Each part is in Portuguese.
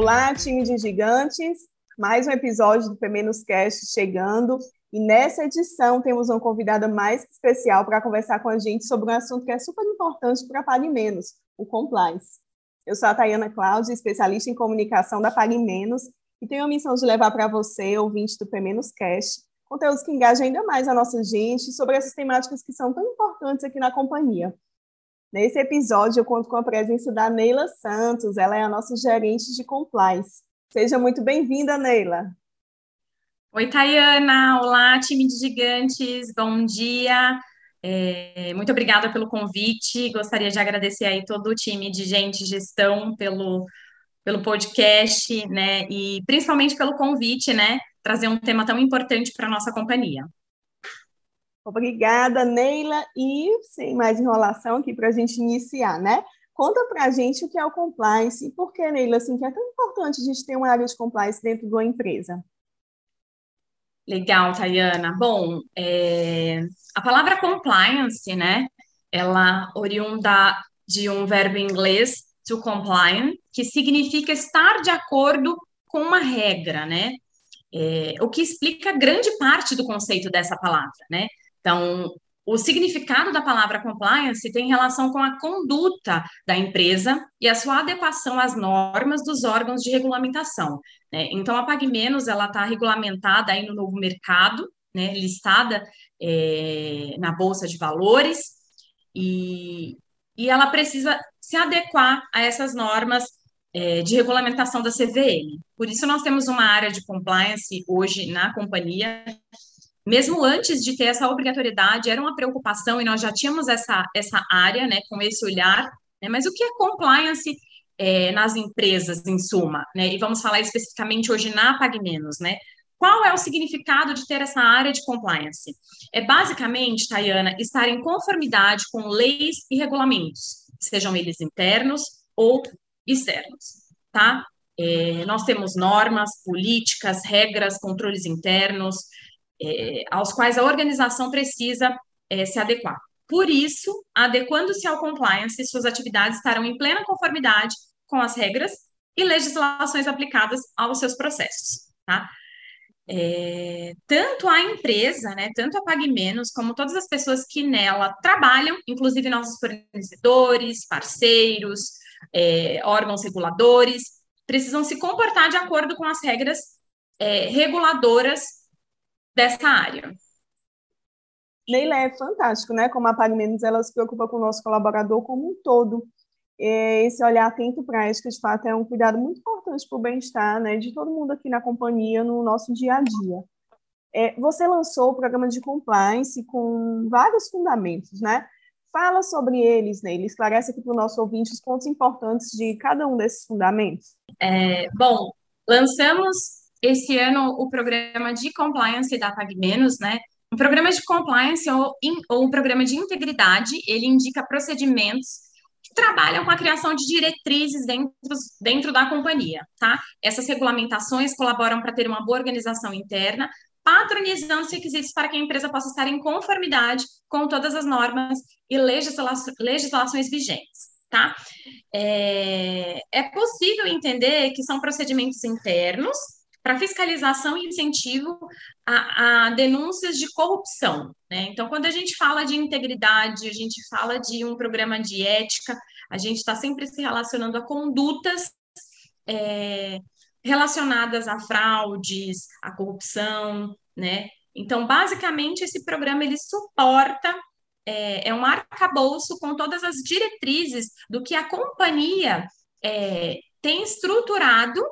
Olá, time de gigantes. Mais um episódio do P-Menos Cast chegando. E nessa edição temos uma convidada mais especial para conversar com a gente sobre um assunto que é super importante para a Pague Menos, o compliance. Eu sou a Tayana Cláudia, especialista em comunicação da Pague Menos, e tenho a missão de levar para você, ouvinte do P-Menos Cast, conteúdos que engajam ainda mais a nossa gente sobre essas temáticas que são tão importantes aqui na companhia. Nesse episódio, eu conto com a presença da Neila Santos, ela é a nossa gerente de compliance. Seja muito bem-vinda, Neila. Oi, Tayana. Olá, time de gigantes. Bom dia. É, muito obrigada pelo convite. Gostaria de agradecer aí todo o time de gente gestão pelo, pelo podcast, né? E principalmente pelo convite, né? Trazer um tema tão importante para a nossa companhia. Obrigada, Neila. E sem mais enrolação aqui para a gente iniciar, né? Conta para a gente o que é o compliance e por que, Neila, assim, que é tão importante a gente ter uma área de compliance dentro de uma empresa. Legal, Tayana. Bom, é... a palavra compliance, né? Ela oriunda de um verbo em inglês, to comply, que significa estar de acordo com uma regra, né? É, o que explica grande parte do conceito dessa palavra, né? Então, o significado da palavra compliance tem relação com a conduta da empresa e a sua adequação às normas dos órgãos de regulamentação. Né? Então, a PagMenos está regulamentada aí no novo mercado, né, listada é, na Bolsa de Valores, e, e ela precisa se adequar a essas normas é, de regulamentação da CVM. Por isso, nós temos uma área de compliance hoje na companhia mesmo antes de ter essa obrigatoriedade, era uma preocupação e nós já tínhamos essa, essa área, né, com esse olhar, né, mas o que é compliance é, nas empresas, em suma, né, e vamos falar especificamente hoje na PagMenos, né, qual é o significado de ter essa área de compliance? É basicamente, Tayana, estar em conformidade com leis e regulamentos, sejam eles internos ou externos, tá? É, nós temos normas, políticas, regras, controles internos, é, aos quais a organização precisa é, se adequar. Por isso, adequando-se ao compliance, suas atividades estarão em plena conformidade com as regras e legislações aplicadas aos seus processos, tá? É, tanto a empresa, né, tanto a Pague Menos, como todas as pessoas que nela trabalham, inclusive nossos fornecedores, parceiros, é, órgãos reguladores, precisam se comportar de acordo com as regras é, reguladoras dessa área. Neila, é fantástico, né? Como a PagMenos, ela se preocupa com o nosso colaborador como um todo. Esse olhar atento para a ética, de fato, é um cuidado muito importante para o bem-estar né, de todo mundo aqui na companhia, no nosso dia a dia. É, você lançou o programa de compliance com vários fundamentos, né? Fala sobre eles, né? Ele esclarece aqui para o nosso ouvinte os pontos importantes de cada um desses fundamentos. É, bom, lançamos esse ano o programa de compliance da PagMenos, né? Um programa de compliance ou, in, ou um programa de integridade, ele indica procedimentos que trabalham com a criação de diretrizes dentro, dentro da companhia, tá? Essas regulamentações colaboram para ter uma boa organização interna, patronizando os requisitos para que a empresa possa estar em conformidade com todas as normas e legisla legislações vigentes, tá? É, é possível entender que são procedimentos internos para fiscalização e incentivo a, a, denúncias de corrupção. Né? Então, quando a gente fala de integridade, a gente fala de um programa de ética, a gente está sempre se relacionando a condutas é, relacionadas a fraudes, a corrupção, né? Então, basicamente, esse programa ele suporta é, é um arcabouço com todas as diretrizes do que a companhia é, tem estruturado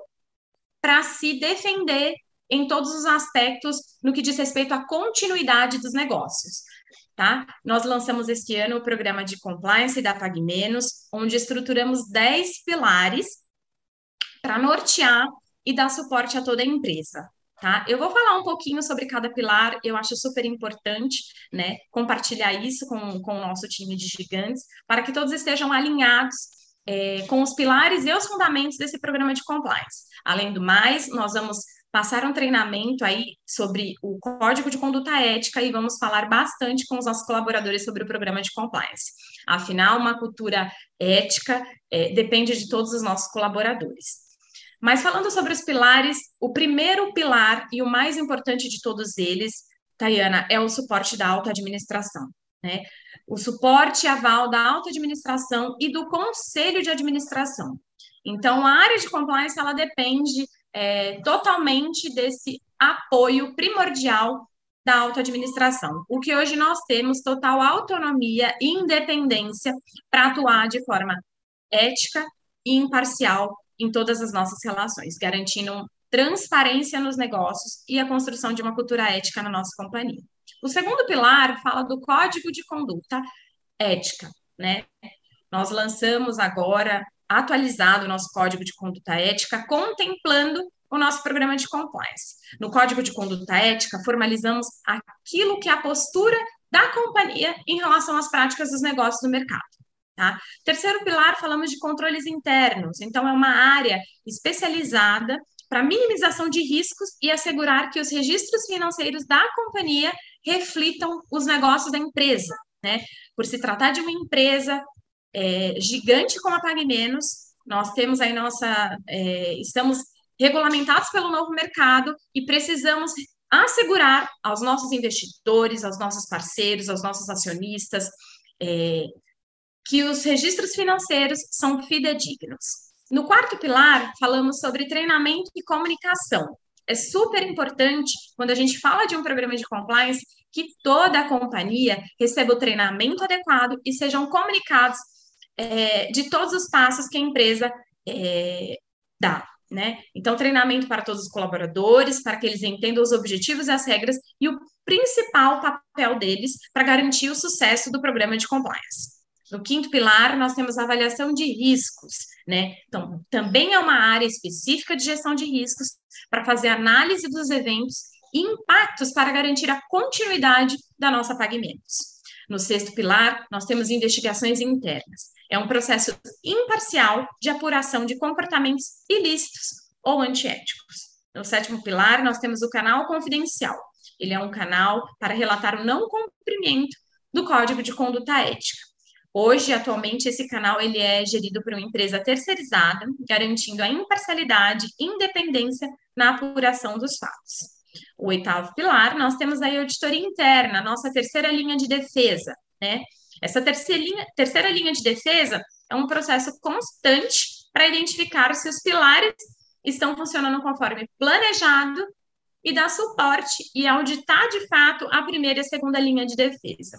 para se defender em todos os aspectos no que diz respeito à continuidade dos negócios. Tá? Nós lançamos este ano o programa de compliance da PagMenos, onde estruturamos 10 pilares para nortear e dar suporte a toda a empresa. Tá? Eu vou falar um pouquinho sobre cada pilar, eu acho super importante né, compartilhar isso com, com o nosso time de gigantes, para que todos estejam alinhados é, com os pilares e os fundamentos desse programa de compliance. Além do mais, nós vamos passar um treinamento aí sobre o código de conduta ética e vamos falar bastante com os nossos colaboradores sobre o programa de compliance. Afinal, uma cultura ética é, depende de todos os nossos colaboradores. Mas falando sobre os pilares, o primeiro pilar e o mais importante de todos eles, Tayana, é o suporte da alta administração. Né? O suporte e aval da alta administração e do conselho de administração. Então, a área de compliance ela depende é, totalmente desse apoio primordial da alta administração, o que hoje nós temos total autonomia e independência para atuar de forma ética e imparcial em todas as nossas relações, garantindo transparência nos negócios e a construção de uma cultura ética na nossa companhia. O segundo pilar fala do código de conduta ética, né? Nós lançamos agora atualizado o nosso código de conduta ética, contemplando o nosso programa de compliance. No código de conduta ética, formalizamos aquilo que é a postura da companhia em relação às práticas dos negócios do mercado. Tá? Terceiro pilar, falamos de controles internos. Então, é uma área especializada para minimização de riscos e assegurar que os registros financeiros da companhia reflitam os negócios da empresa. Né? Por se tratar de uma empresa é, gigante como a Pague Menos, nós temos aí nossa, é, estamos regulamentados pelo novo mercado e precisamos assegurar aos nossos investidores, aos nossos parceiros, aos nossos acionistas, é, que os registros financeiros são fidedignos. No quarto pilar, falamos sobre treinamento e comunicação. É super importante, quando a gente fala de um programa de compliance, que toda a companhia receba o treinamento adequado e sejam comunicados é, de todos os passos que a empresa é, dá. Né? Então, treinamento para todos os colaboradores, para que eles entendam os objetivos e as regras e o principal papel deles para garantir o sucesso do programa de compliance. No quinto pilar, nós temos a avaliação de riscos, né? Então, também é uma área específica de gestão de riscos para fazer análise dos eventos e impactos para garantir a continuidade da nossa pagamentos. No sexto pilar, nós temos investigações internas. É um processo imparcial de apuração de comportamentos ilícitos ou antiéticos. No sétimo pilar, nós temos o canal confidencial. Ele é um canal para relatar o não cumprimento do Código de Conduta Ética. Hoje, atualmente, esse canal ele é gerido por uma empresa terceirizada, garantindo a imparcialidade e independência na apuração dos fatos. O oitavo pilar, nós temos aí a auditoria interna, nossa terceira linha de defesa, né? Essa terceira linha, terceira linha de defesa é um processo constante para identificar se os pilares estão funcionando conforme planejado e dar suporte e auditar de fato a primeira e a segunda linha de defesa.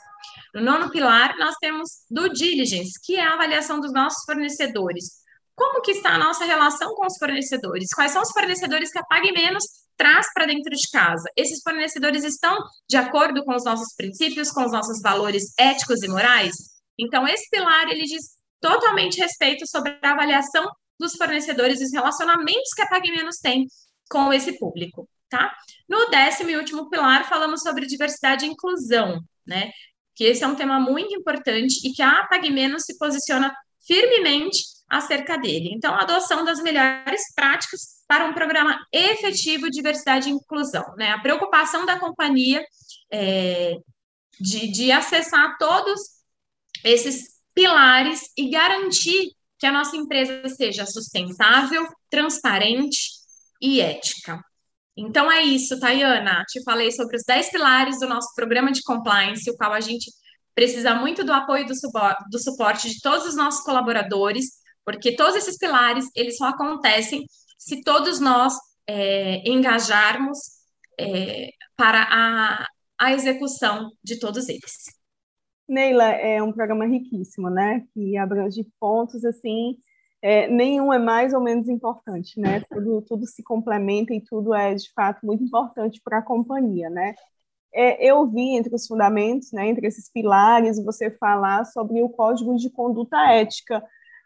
No nono pilar, nós temos do diligence, que é a avaliação dos nossos fornecedores. Como que está a nossa relação com os fornecedores? Quais são os fornecedores que a Pague Menos traz para dentro de casa? Esses fornecedores estão de acordo com os nossos princípios, com os nossos valores éticos e morais? Então, esse pilar, ele diz totalmente respeito sobre a avaliação dos fornecedores e os relacionamentos que a Pague Menos tem com esse público tá? No décimo e último pilar, falamos sobre diversidade e inclusão, né? Que esse é um tema muito importante e que a Menos se posiciona firmemente acerca dele. Então, a adoção das melhores práticas para um programa efetivo de diversidade e inclusão, né? A preocupação da companhia é, de, de acessar todos esses pilares e garantir que a nossa empresa seja sustentável, transparente e ética. Então é isso, Tayana. Te falei sobre os 10 pilares do nosso programa de compliance, o qual a gente precisa muito do apoio do, do suporte de todos os nossos colaboradores, porque todos esses pilares eles só acontecem se todos nós é, engajarmos é, para a, a execução de todos eles. Neila, é um programa riquíssimo, né? Que abrange pontos assim é, nenhum é mais ou menos importante, né? Tudo, tudo se complementa e tudo é, de fato, muito importante para a companhia, né? É, eu vi entre os fundamentos, né, entre esses pilares, você falar sobre o código de conduta ética.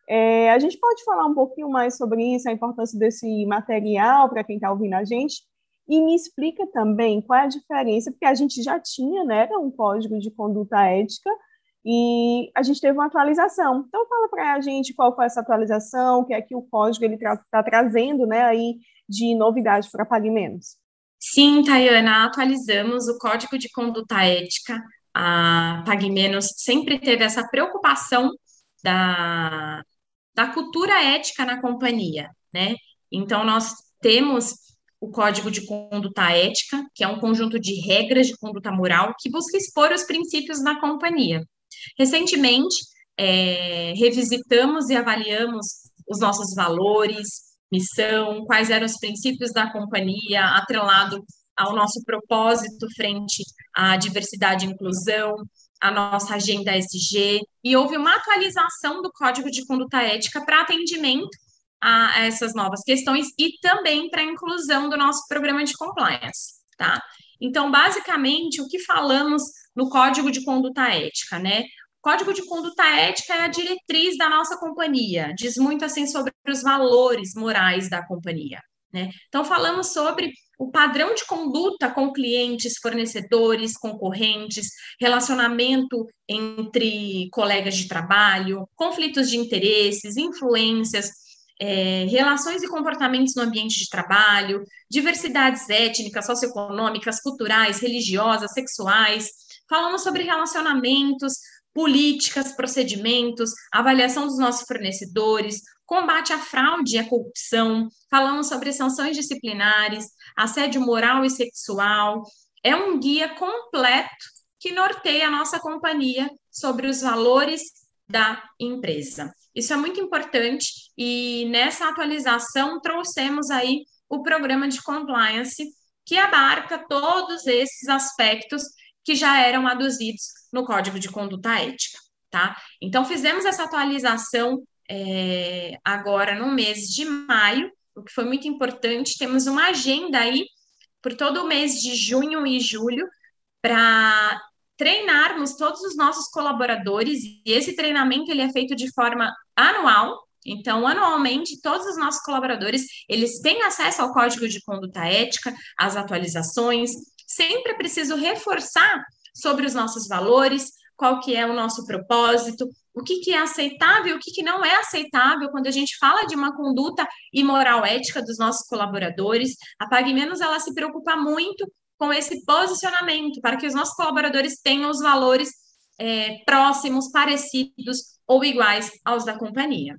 É, a gente pode falar um pouquinho mais sobre isso, a importância desse material para quem está ouvindo a gente? E me explica também qual é a diferença, porque a gente já tinha né, um código de conduta ética, e a gente teve uma atualização. Então, fala para a gente qual foi essa atualização, o que é que o código ele está tra trazendo né, aí de novidade para pagamentos. Sim, Tayana, atualizamos o Código de Conduta Ética. A PagMenos sempre teve essa preocupação da, da cultura ética na companhia, né? Então, nós temos o Código de Conduta Ética, que é um conjunto de regras de conduta moral que busca expor os princípios da companhia. Recentemente, é, revisitamos e avaliamos os nossos valores, missão, quais eram os princípios da companhia, atrelado ao nosso propósito frente à diversidade e inclusão, a nossa agenda SG, e houve uma atualização do Código de Conduta Ética para atendimento a essas novas questões e também para a inclusão do nosso programa de compliance, tá? Então, basicamente, o que falamos no Código de Conduta Ética, né? Código de conduta ética é a diretriz da nossa companhia, diz muito assim sobre os valores morais da companhia. Né? Então, falamos sobre o padrão de conduta com clientes, fornecedores, concorrentes, relacionamento entre colegas de trabalho, conflitos de interesses, influências, é, relações e comportamentos no ambiente de trabalho, diversidades étnicas, socioeconômicas, culturais, religiosas, sexuais. Falamos sobre relacionamentos, políticas, procedimentos, avaliação dos nossos fornecedores, combate à fraude e à corrupção, falamos sobre sanções disciplinares, assédio moral e sexual. É um guia completo que norteia a nossa companhia sobre os valores da empresa. Isso é muito importante e nessa atualização trouxemos aí o programa de compliance que abarca todos esses aspectos que já eram aduzidos no Código de Conduta Ética, tá? Então, fizemos essa atualização é, agora no mês de maio, o que foi muito importante. Temos uma agenda aí por todo o mês de junho e julho para treinarmos todos os nossos colaboradores e esse treinamento ele é feito de forma anual. Então, anualmente, todos os nossos colaboradores, eles têm acesso ao código de conduta ética, às atualizações. Sempre é preciso reforçar sobre os nossos valores, qual que é o nosso propósito, o que, que é aceitável o que, que não é aceitável quando a gente fala de uma conduta imoral ética dos nossos colaboradores. A Pague Menos, ela se preocupa muito com esse posicionamento, para que os nossos colaboradores tenham os valores é, próximos, parecidos ou iguais aos da companhia.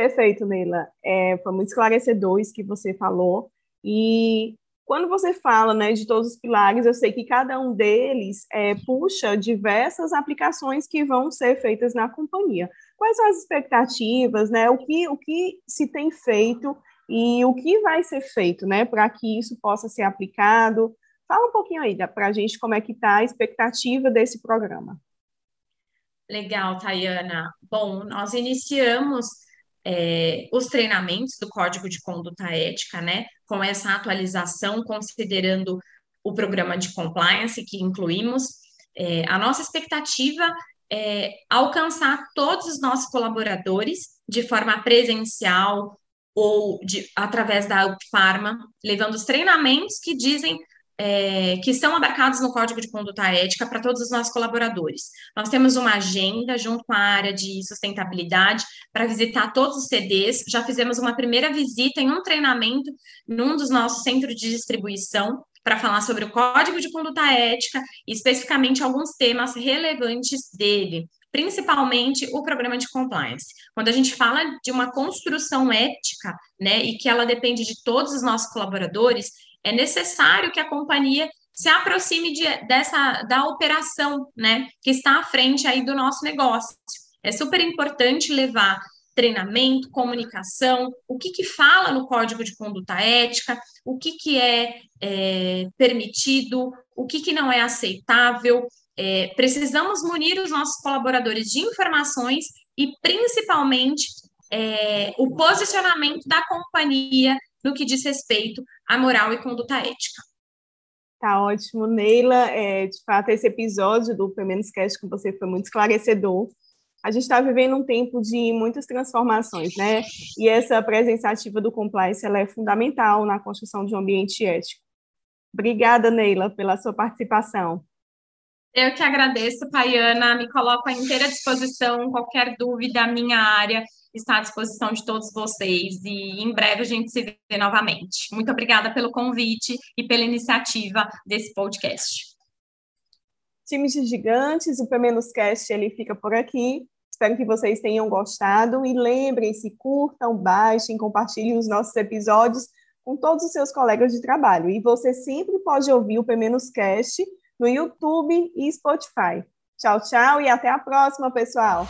Perfeito, Neila. É, foi muito esclarecedor isso que você falou. E quando você fala né, de todos os pilares, eu sei que cada um deles é, puxa diversas aplicações que vão ser feitas na companhia. Quais são as expectativas, né? O que, o que se tem feito e o que vai ser feito, né, para que isso possa ser aplicado? Fala um pouquinho aí para a gente como é que está a expectativa desse programa. Legal, Tayana. Bom, nós iniciamos é, os treinamentos do Código de Conduta Ética, né, com essa atualização, considerando o programa de compliance que incluímos. É, a nossa expectativa é alcançar todos os nossos colaboradores de forma presencial ou de, através da Pharma, levando os treinamentos que dizem é, que estão abarcados no Código de Conduta Ética para todos os nossos colaboradores. Nós temos uma agenda junto com a área de sustentabilidade para visitar todos os CDs. Já fizemos uma primeira visita em um treinamento num dos nossos centros de distribuição para falar sobre o Código de Conduta Ética e especificamente alguns temas relevantes dele principalmente o programa de compliance. Quando a gente fala de uma construção ética, né, e que ela depende de todos os nossos colaboradores, é necessário que a companhia se aproxime de, dessa da operação, né, que está à frente aí do nosso negócio. É super importante levar treinamento, comunicação, o que, que fala no código de conduta ética, o que, que é, é permitido, o que, que não é aceitável. É, precisamos munir os nossos colaboradores de informações e, principalmente, é, o posicionamento da companhia no que diz respeito à moral e conduta ética. Tá ótimo, Neila. É, de fato, esse episódio do Femenos Cast com você foi muito esclarecedor. A gente está vivendo um tempo de muitas transformações, né? E essa presença ativa do compliance é fundamental na construção de um ambiente ético. Obrigada, Neila, pela sua participação. Eu que agradeço, Paiana. Me coloco à inteira disposição. Qualquer dúvida, minha área está à disposição de todos vocês. E em breve a gente se vê novamente. Muito obrigada pelo convite e pela iniciativa desse podcast. Times de gigantes, o P-Cast ele fica por aqui. Espero que vocês tenham gostado e lembrem-se, curtam, baixem, compartilhem os nossos episódios com todos os seus colegas de trabalho. E você sempre pode ouvir o P-Cast no YouTube e Spotify. Tchau, tchau e até a próxima, pessoal!